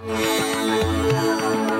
בוא להיות